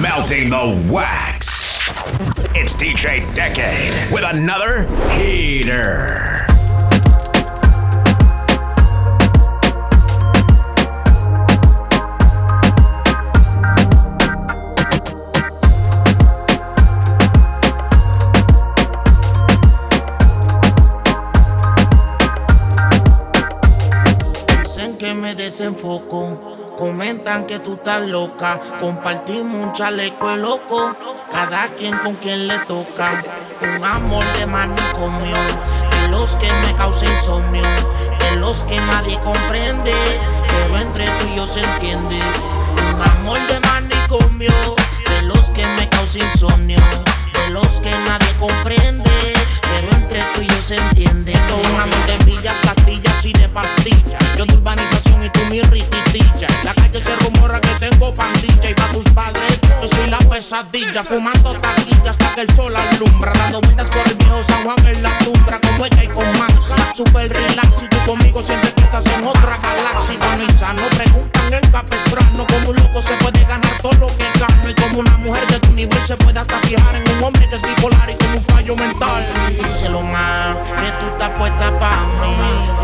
melting the wax. It's DJ Decade with another heater. Dicen que me desenfoco Comentan que tú estás loca. Compartimos un chaleco y loco. Cada quien con quien le toca. Un amor de manicomio. De los que me causa insomnio. De los que nadie comprende. Pero entre tú y yo se entiende. Un amor de manicomio. De los que me causa insomnio. De los que nadie comprende. Pero entre tú y yo se entiende. Un amor de villas, castillas dosis de pastilla. Yo de urbanización y tú mi riquitilla. La calle se rumora que tengo pandilla y pa' tus padres yo soy la pesadilla. Fumando taquilla hasta que el sol alumbra. Dando vueltas por el viejo San Juan en la tundra con huella y con maxi. Super relax y tú conmigo sientes que estás en otra galaxia. Bueno y sano, preguntan el capestrano como un loco se puede ganar todo lo que gano y como una mujer de tu nivel se puede hasta fijar en un hombre que es bipolar y con un fallo mental. Díselo más que tú estás puesta para mí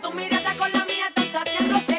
tu mirada con la mía están saciándose.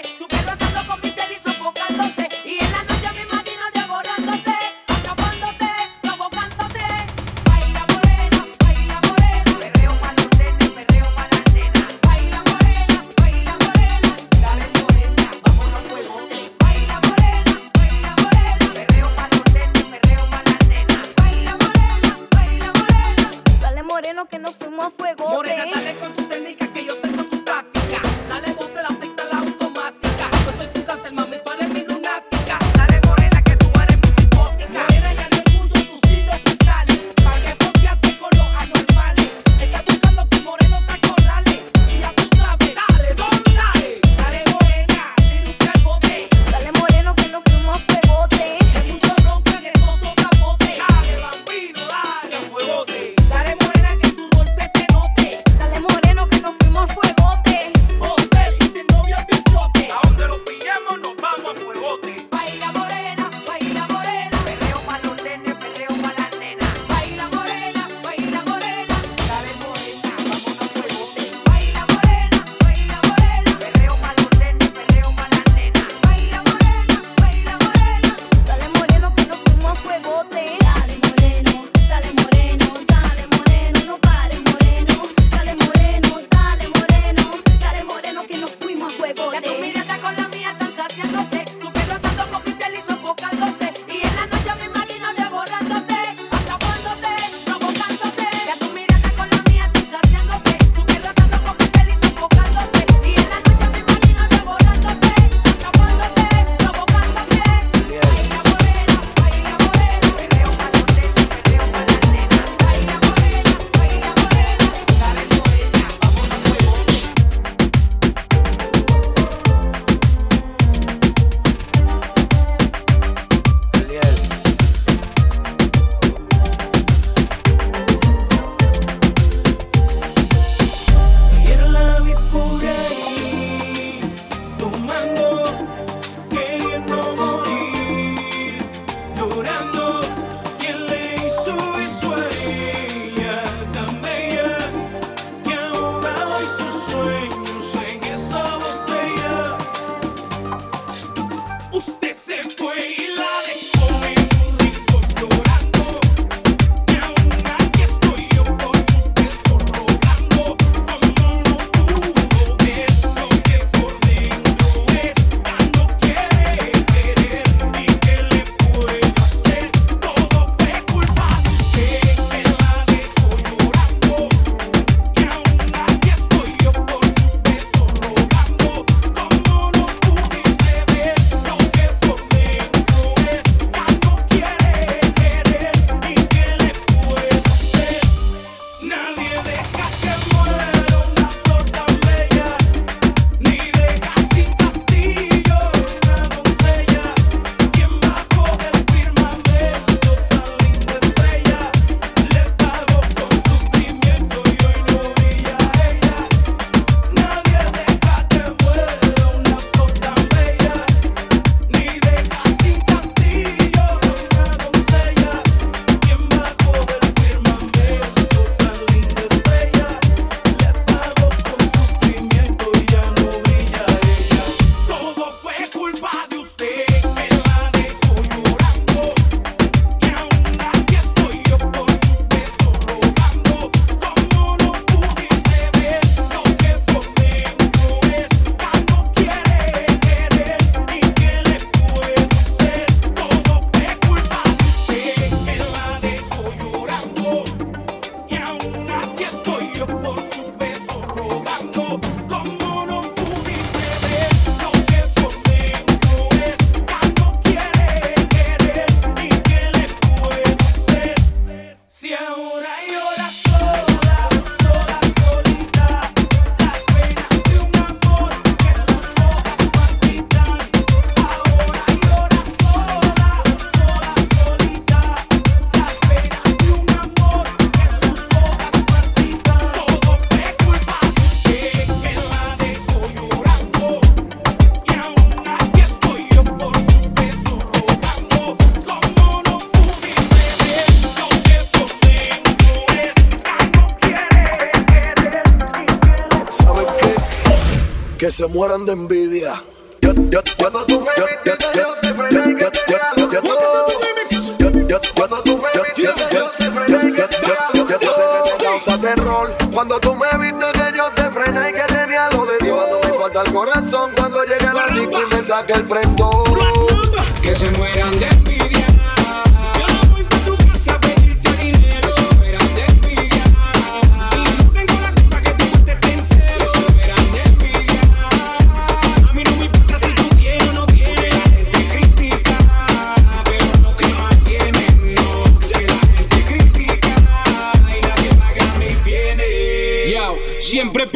mueran de envidia. Cuando tú me viste, que yo te frené que que tenía lo de Dios. Cuando me falta el corazón, cuando llegué la disco y me saca el frente siempre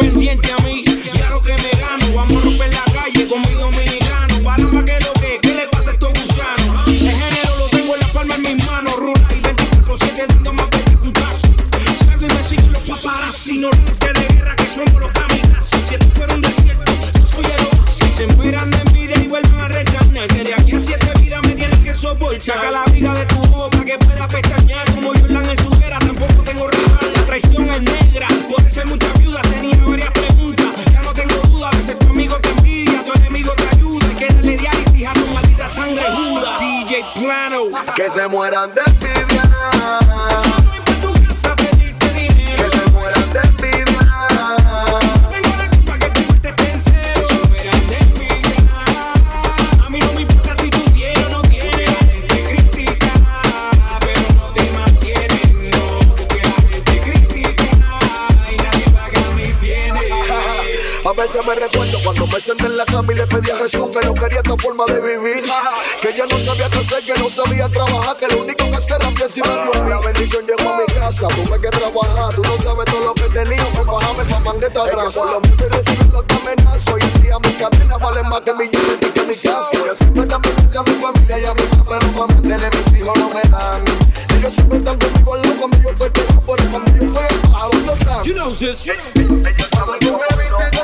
la cama y le pedí a Jesús que no quería esta forma de vivir. Que ya no sabía qué hacer, que no sabía trabajar, que lo único que se era encima de mí. La bendición llegó a mi casa, tuve que trabajar, tú no sabes todo lo que tenía, me bajaba pa' mangueta grasa. Las mujeres recibiendo esta amenazo y el día mis cadenas valen más que millones y que mi casa. Yo siempre tan a mi familia y a mi papá, pero para mantener mis hijos no me dan. Ellos siempre están conmigo loco, cuando yo estoy pegado, pero cuando yo estoy abajo, no están. You know this. Ellos saben que me viste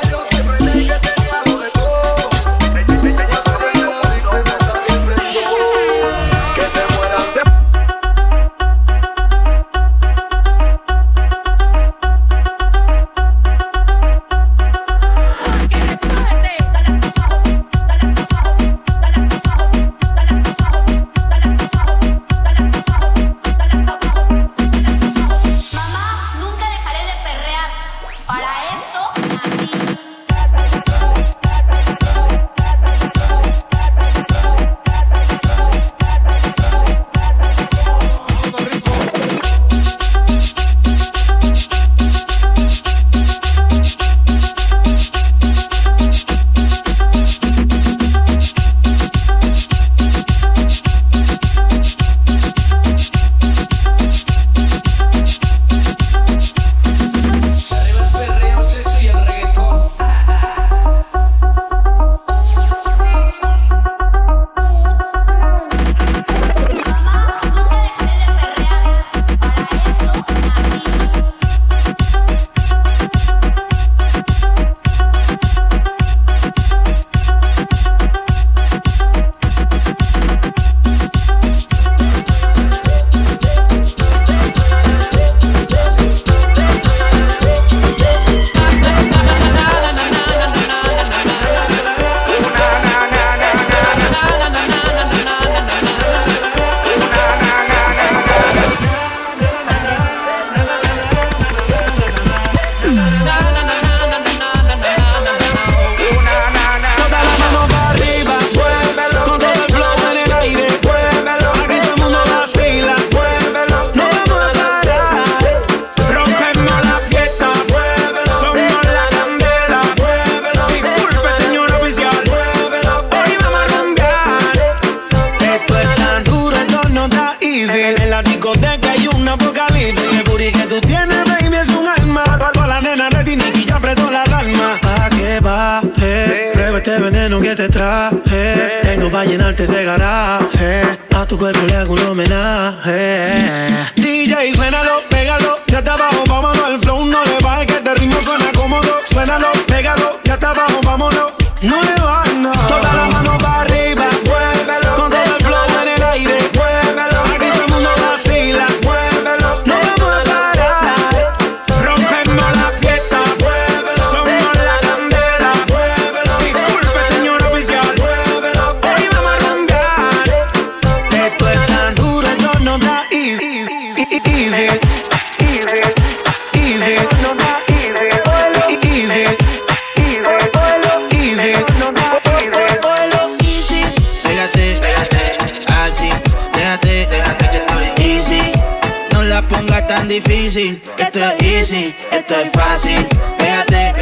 Pégate,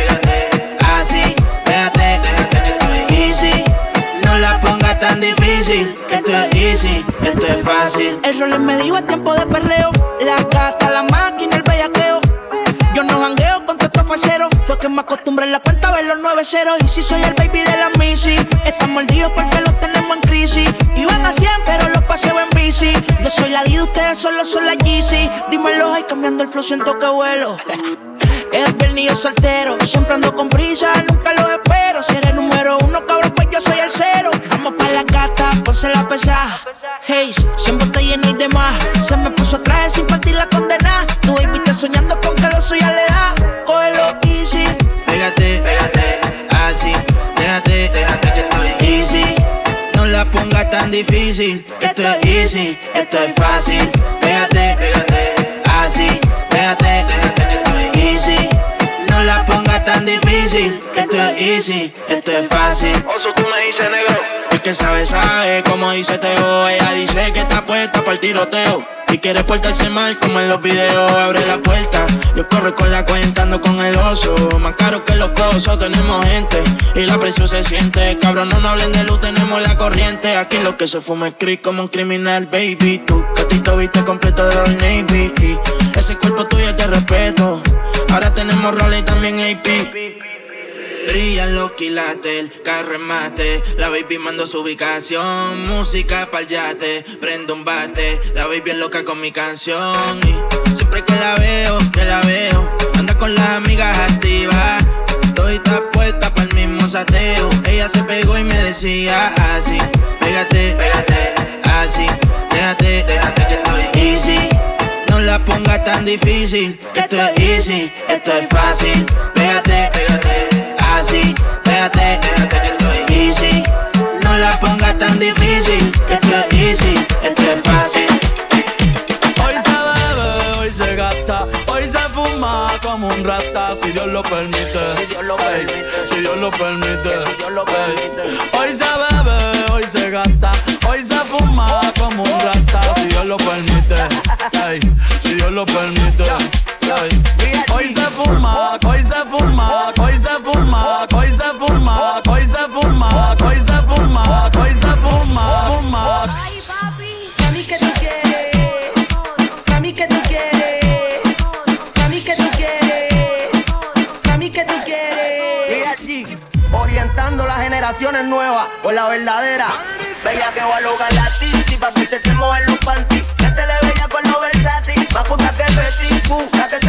así, déjate, easy. No la pongas tan difícil, esto es easy, esto es fácil. El rol me dijo es tiempo de perreo. La gata, la máquina, el bellaqueo. Yo no jangueo con estos falseros. Fue que me acostumbré en la cuenta a ver los 9 ceros. Y si soy el baby de la Missy, están mordidos porque los tenemos en crisis. Iban a 100, pero los paseo en bici. Yo soy la D, ustedes solo son la Yeezy. Dímelo, ay, cambiando el flow, siento que vuelo. Es viernes y yo soltero, siempre ando con prisa, nunca lo espero. Si eres número uno, cabrón, pues yo soy el cero. Vamos pa' la gata, ponse la pesa. Hey, siempre te lleno y demás. Se me puso traje sin partir la condena. Tu baby está soñando con que lo suya le da. Cógelo easy. Pégate, así, déjate, easy. No la pongas tan difícil, que esto es easy, esto es fácil. Pégate, así, déjate, easy. Tan difícil, que esto es easy, esto es fácil. Oso, tú me dices negro. Es que sabe, sabe, como dice Teo. Ella dice que está puesta para el tiroteo. Y quiere portarse mal como en los videos. Abre la puerta, yo corro con la cuenta, ando con el oso. Más caro que los cosos, tenemos gente. Y la presión se siente. Cabrón, no nos hablen de luz, tenemos la corriente. Aquí lo que se fuma es creep como un criminal, baby. Tu catito viste completo de Old Navy. Ese cuerpo tuyo de respeto. Ahora tenemos role y también AP. Brillan los quilates, el carro en mate. La baby mando su ubicación. Música pa'l yate, prendo un bate. La baby es loca con mi canción. Y siempre que la veo, que la veo, anda con las amigas activas. Estoy puesta pa'l mismo sateo. Ella se pegó y me decía así: Pégate, así, déjate, easy. No la pongas tan difícil, que esto es easy, esto es fácil. Pégate, así, déjate, easy. No la pongas tan difícil, que esto es easy, esto es fácil. Hoy se bebe, hoy se gasta, hoy se fuma como un rata, si Dios lo permite. Si Dios lo permite. Si Dios lo permite. Hoy se bebe, hoy se gasta, hoy se fuma como un rata, si Dios lo permite. Ey. Si Dios lo permite. Hoy se fuma, hoy se fuma, hoy se fuma, hoy se fuma, hoy se fuma, hoy fuma, fuma, fuma. Mami, que tú quieres? Mami, que tú quieres? Mami, que tú quieres? Mami, que tú quieres? Orientando las generaciones nuevas por la verdadera. Bella que va a lograr la tizi pa' que se te mojen los panties. Que te le bella con lo versátil. Más puta que Betty Boo. La que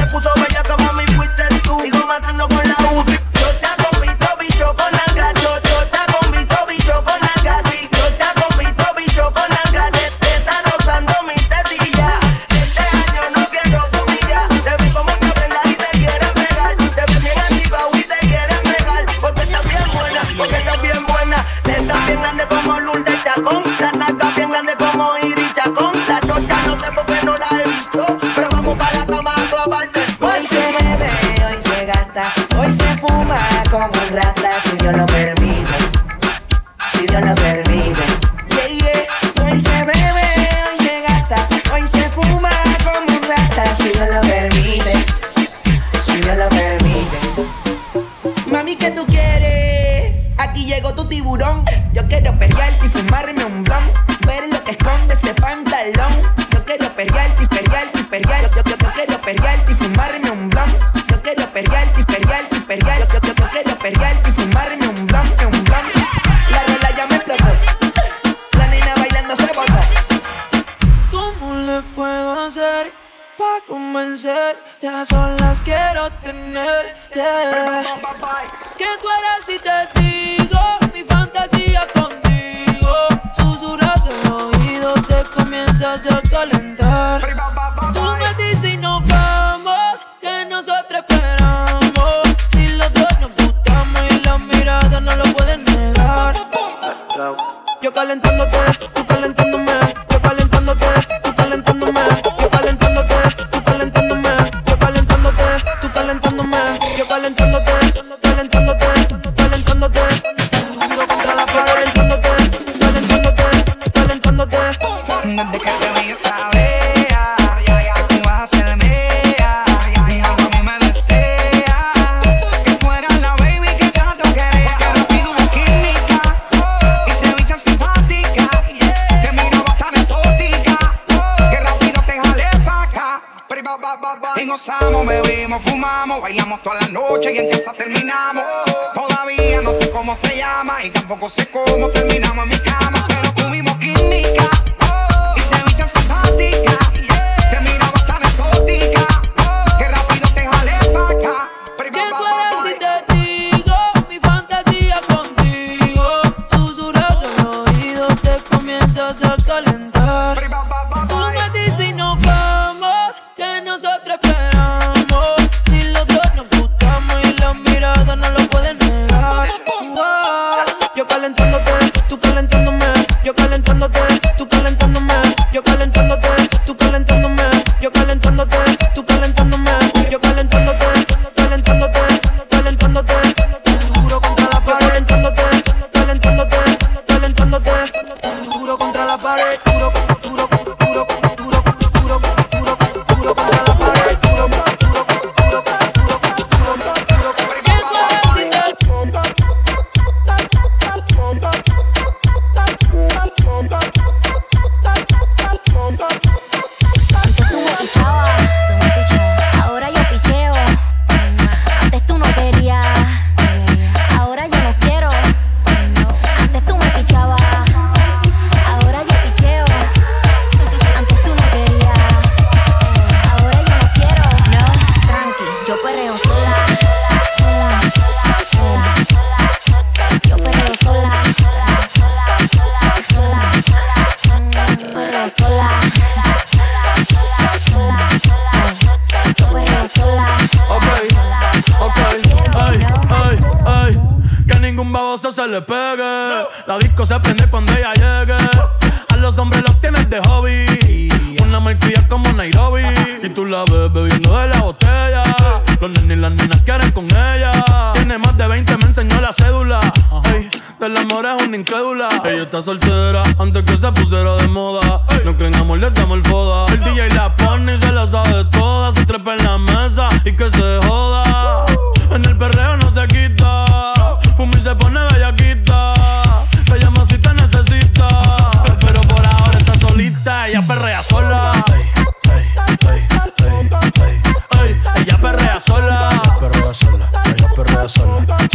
toda la noche y en casa terminamos. Todavía no sé cómo se llama y tampoco sé cómo terminamos en mi cama,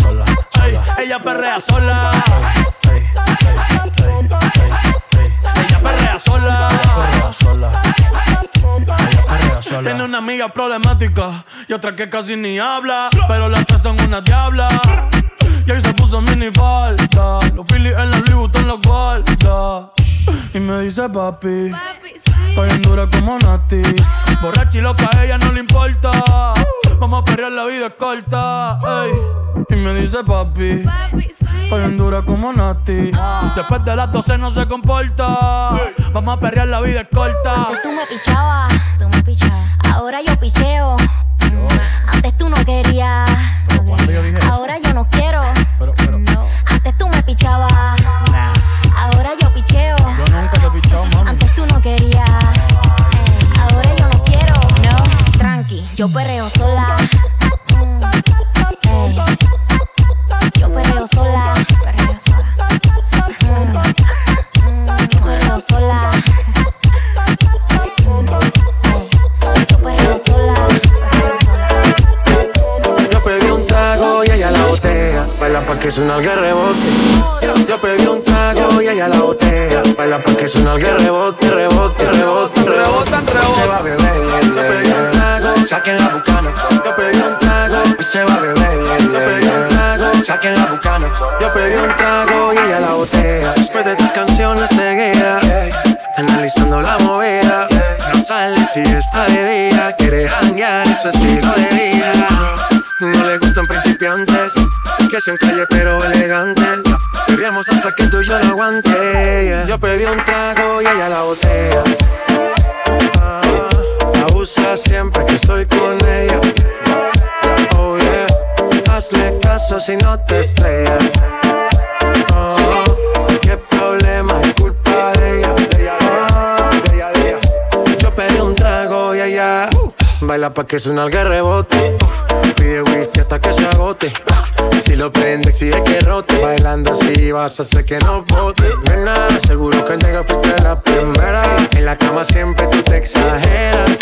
sola. Sola. Ey, ella perrea sola. Ella perrea sola. Perrea sola. Tiene una amiga problemática y otra que casi ni habla. Pero las tres son una diabla. Y ahí se puso mini falta. Los Phillies en la Louis Vuitton los guarda. Y me dice papi. Estoy bien dura como Nati. Borracha y loca, a ella no le importa. Vamos a perrear, la vida es corta. ey. Y me dice papi. Estoy bien dura como Nati. Después de las 12 no se comporta. Vamos a perrear, la vida es corta. Antes tú me pichabas, tú me pichabas. Ahora yo picheo. Antes tú no querías. Ahora yo no quiero. No. Antes tú me pichabas. Ahora yo picheo. Yo nunca te he pichado, mami. Antes tú no querías. Ahora yo no quiero. No, tranqui, yo perreo sola. Sola. Yo perreo sola. Yo pedí un trago y ella la botella. Baila pa' que suena el rebote. Yo pedí un trago y ella la botella. Baila pa' que suena el rebote, rebote, rebote, rebote. Se va a beber. Yo pedí un trago, saquen la bucana. Yo pedí un trago y se va a beber. Yo pedí un trago, saquen la bucana. Yo pedí un trago y ella la botella. Después de tres canciones seguidas, analizando la movida. No sale si está de día, quiere janguear en su estilo de vida. No le gustan principiantes, que sean calle pero elegantes. Queríamos hasta que tú y yo lo aguante. Yo pedí un trago y ella la botella. Ah, abusa siempre que estoy con ella. Oh yeah, hazle caso si no te estrellas. Oh, qué problema es culpa de ella. Ah, Yo pedí un trago y ella baila pa' que suena el rebote. Pide whisky hasta que se agote. Si lo prende, exige que rote. Bailando así vas a hacer que no bote. Nena, seguro que al llegar fuiste la primera. En la cama siempre tú te exageras.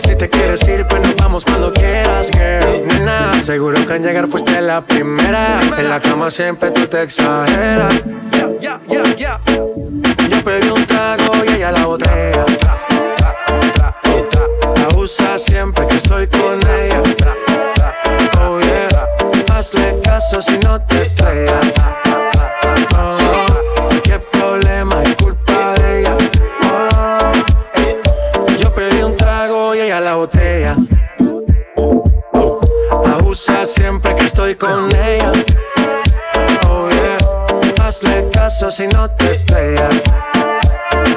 Si te quieres ir, pues nos vamos cuando quieras, girl. Nena, seguro que al llegar fuiste la primera. En la cama siempre tú te exageras. Yeah, yeah, yeah, Yo pedí un trago y ella la botella. La usa siempre que estoy con ella. Oh yeah. Hazle caso si no te estrellas. Oh, si no te estrellas.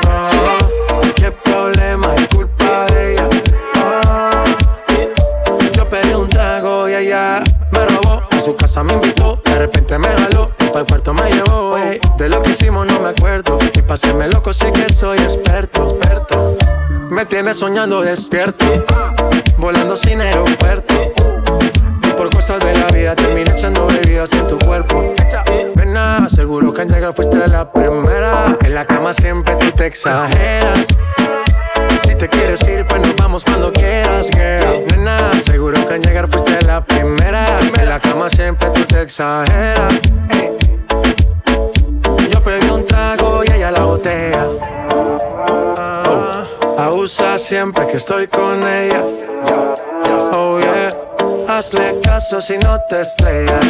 Oh, qué problema es culpa de ella. Oh, yo pedí un trago y ella me robó. A su casa me invitó, de repente me jaló. Para el puerto me llevó. ey. De lo que hicimos no me acuerdo. Y paséme loco, sí que soy experto, experto. Me tienes soñando despierto, volando sin aeropuerto. Si te quieres ir, pues nos vamos cuando quieras, girl. Nena, seguro que al llegar fuiste la primera. En la cama siempre tú te exageras. Yo pedí un trago y ella la botella. Ah, abusa siempre que estoy con ella. Oh yeah, hazle caso si no te estrellas.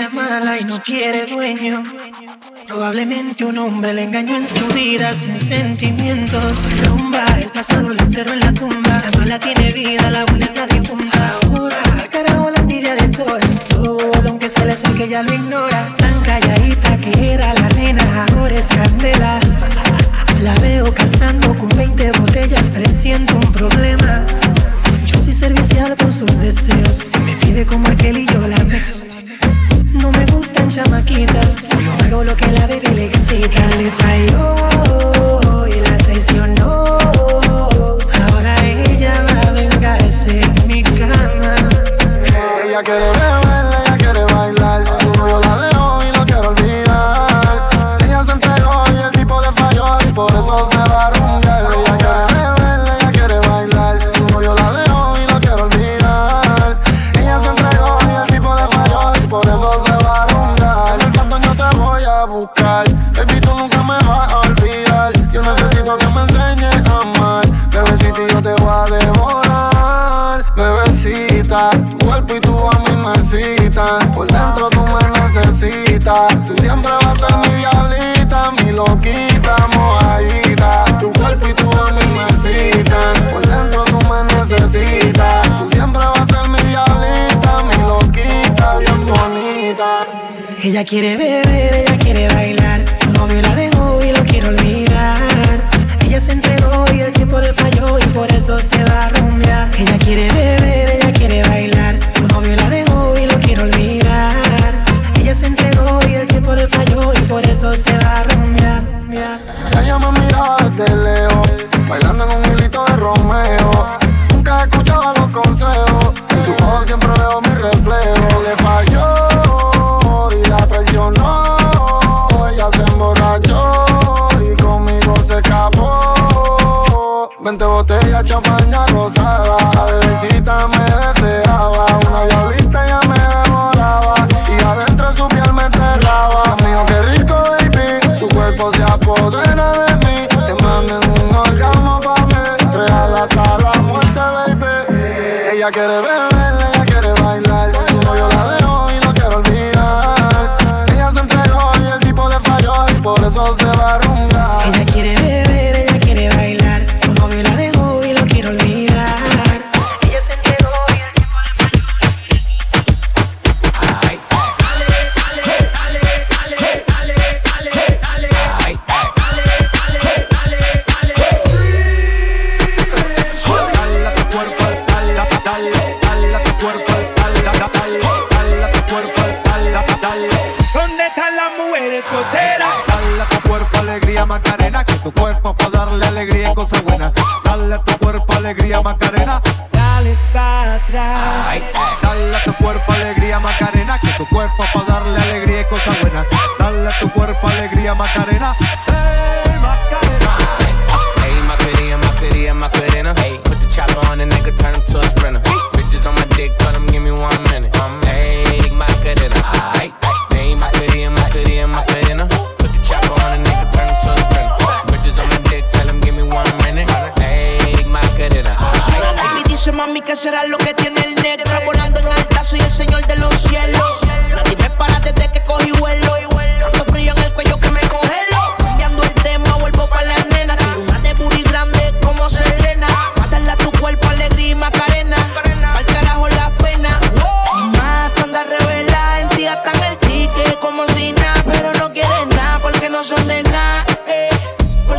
Ser mala y no quiere dueño, probablemente un hombre le engañó en su vida sin sentimientos. Rumba, el pasado lo enterró en la tumba. La mala tiene vida, la buena está difunta. Ahora, carajo la envidia de todo esto, aunque se le sé que ya lo ignora. Tan calladita que era la nena, ahora es candela. La veo cazando con 20 botellas, presiento un problema. Yo soy servicial con sus deseos. Si me pide como aquel y yo la next. No me gustan chamaquitas. Hago lo que la bebé le excita. Le falló y la traicionó. Ahora ella va a vengarse en mi cama. Ella quiere quiere beber, Ella quiere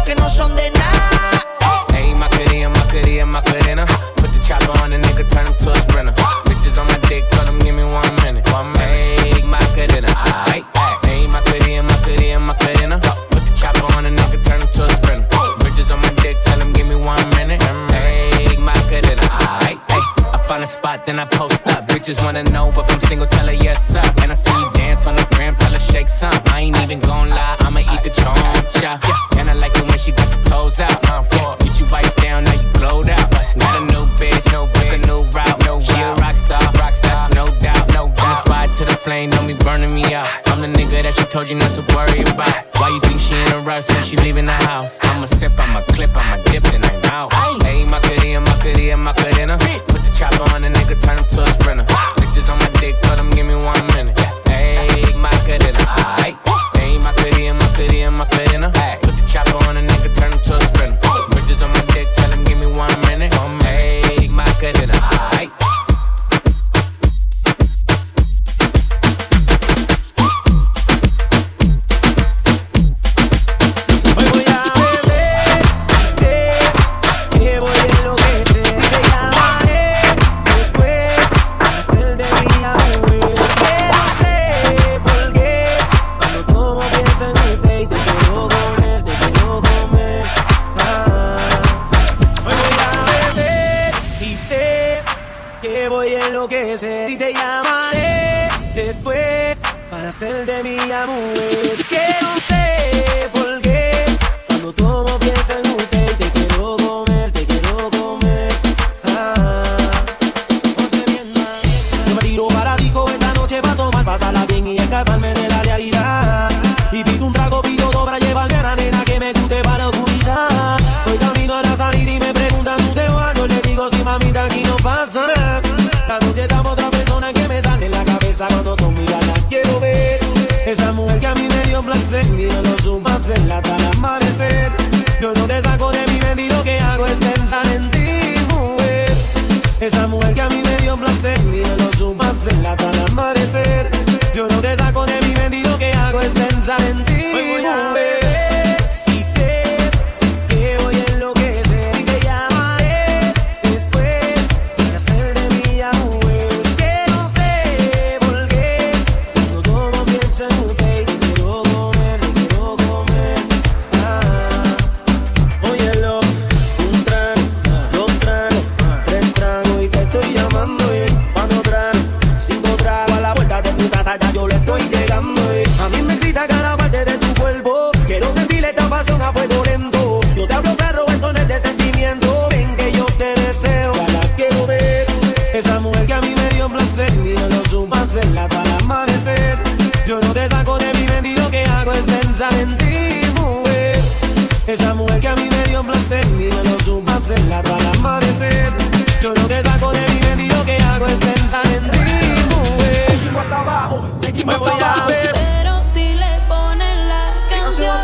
que no son de nada. Hey, my cutie and my cutie and my cutina. Put the chopper on the nigga, turn him to a sprinter. Bitches on my dick, tell him give me one minute. One minute, my cutina. Hey, hey, my cutie and my cutie and my cutina. Put the chopper on the nigga, turn him to a sprinter. Bitches on my dick, tell him give me one minute. Hey, my cutina. Hey, hey, I find a spot, then I post up. Bitches wanna know what conoces la al amanecer. Yo no te saco de mi medio, que hago es pensar en ti, mujer. abajo, me voy a hacer. Pero si le ponen la canción.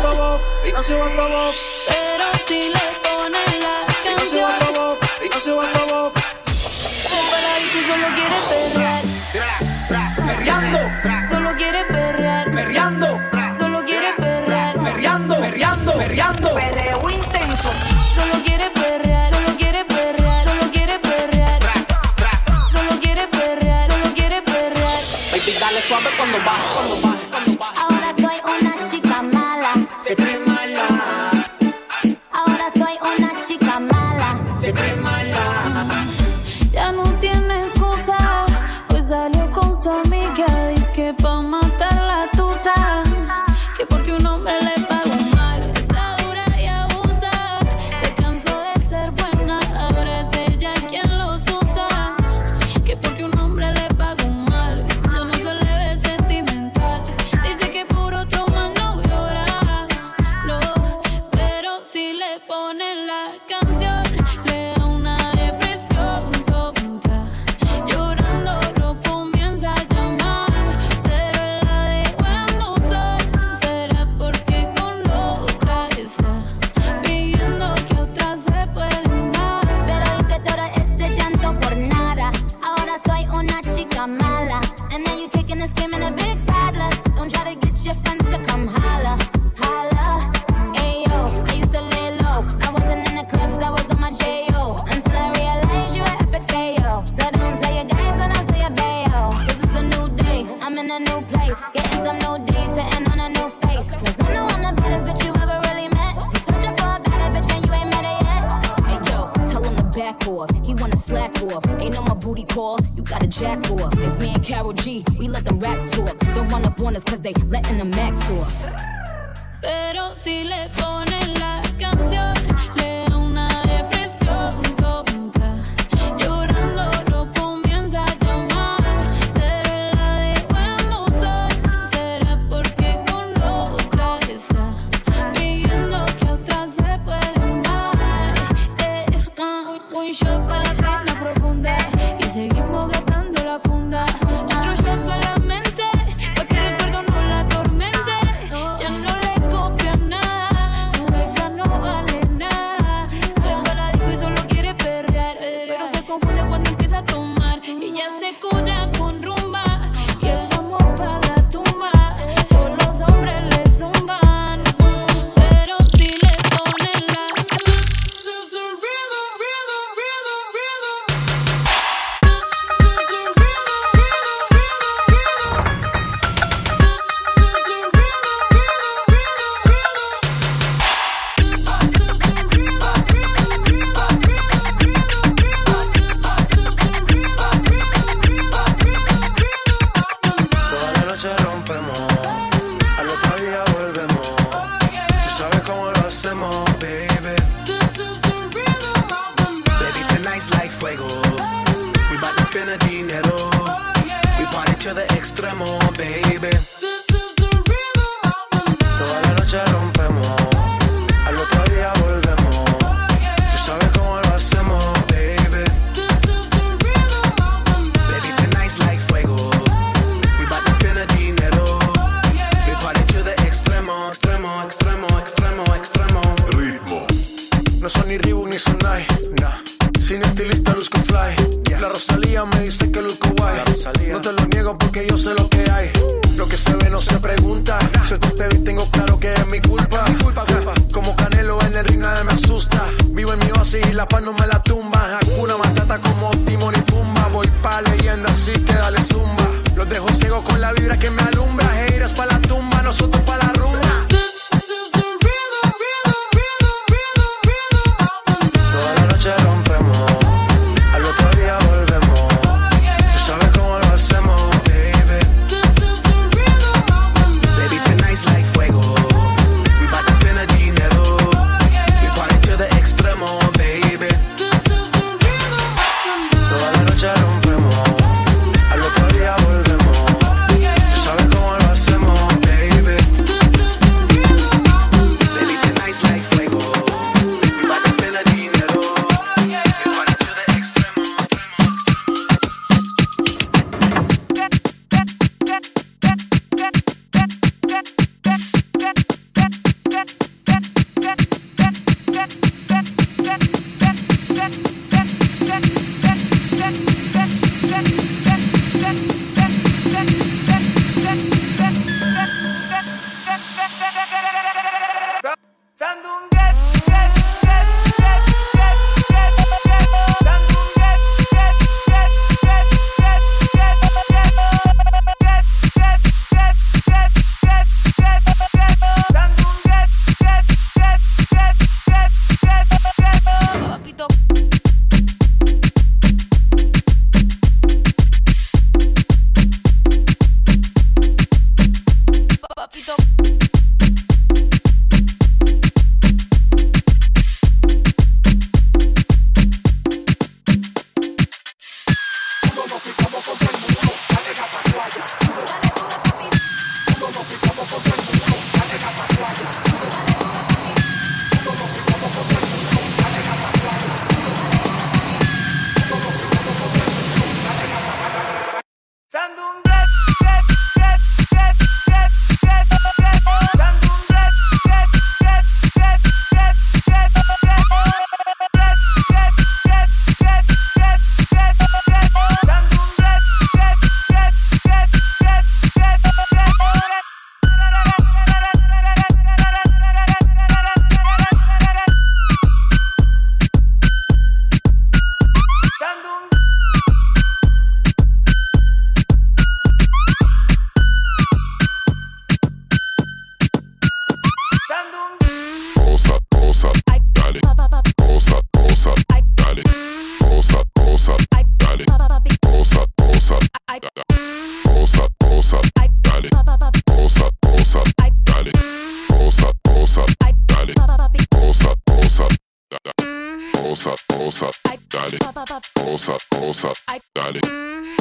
osa, dale,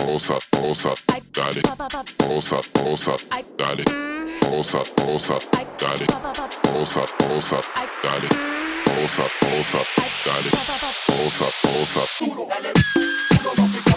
osa, osa, dale, osa, osa, dale, osa, osa, dale, osa, osa, dale, osa, osa, dale, osa, osa, duro, vale,